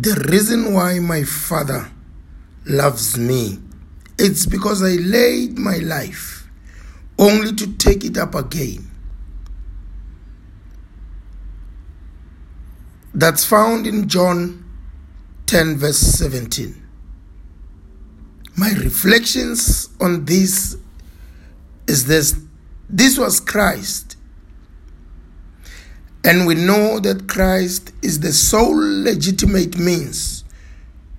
The reason why my Father loves me, it's because I laid my life only to take it up again. That's found in John 10, verse 17. My reflections on this is this this was Christ. And we know that Christ is the sole legitimate means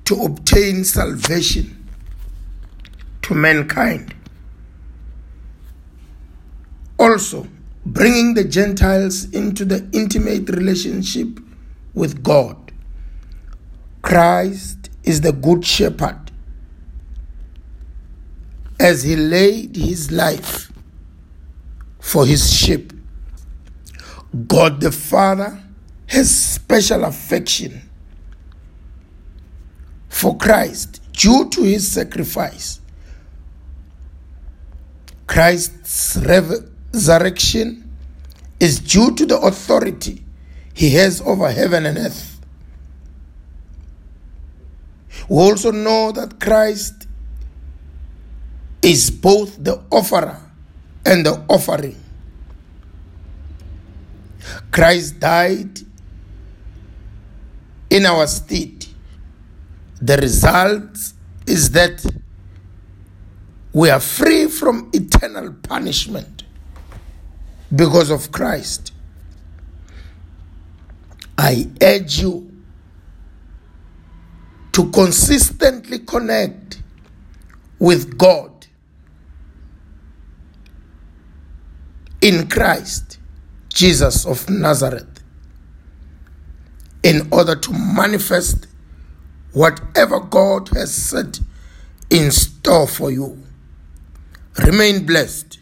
to obtain salvation to mankind. Also, bringing the Gentiles into the intimate relationship with God. Christ is the Good Shepherd as he laid his life for his sheep. God the Father has special affection for Christ due to his sacrifice. Christ's resurrection is due to the authority he has over heaven and earth. We also know that Christ is both the offerer and the offering. Christ died in our stead. The result is that we are free from eternal punishment because of Christ. I urge you to consistently connect with God in Christ, Jesus of Nazareth, in order to manifest whatever God has set in store for you. Remain blessed.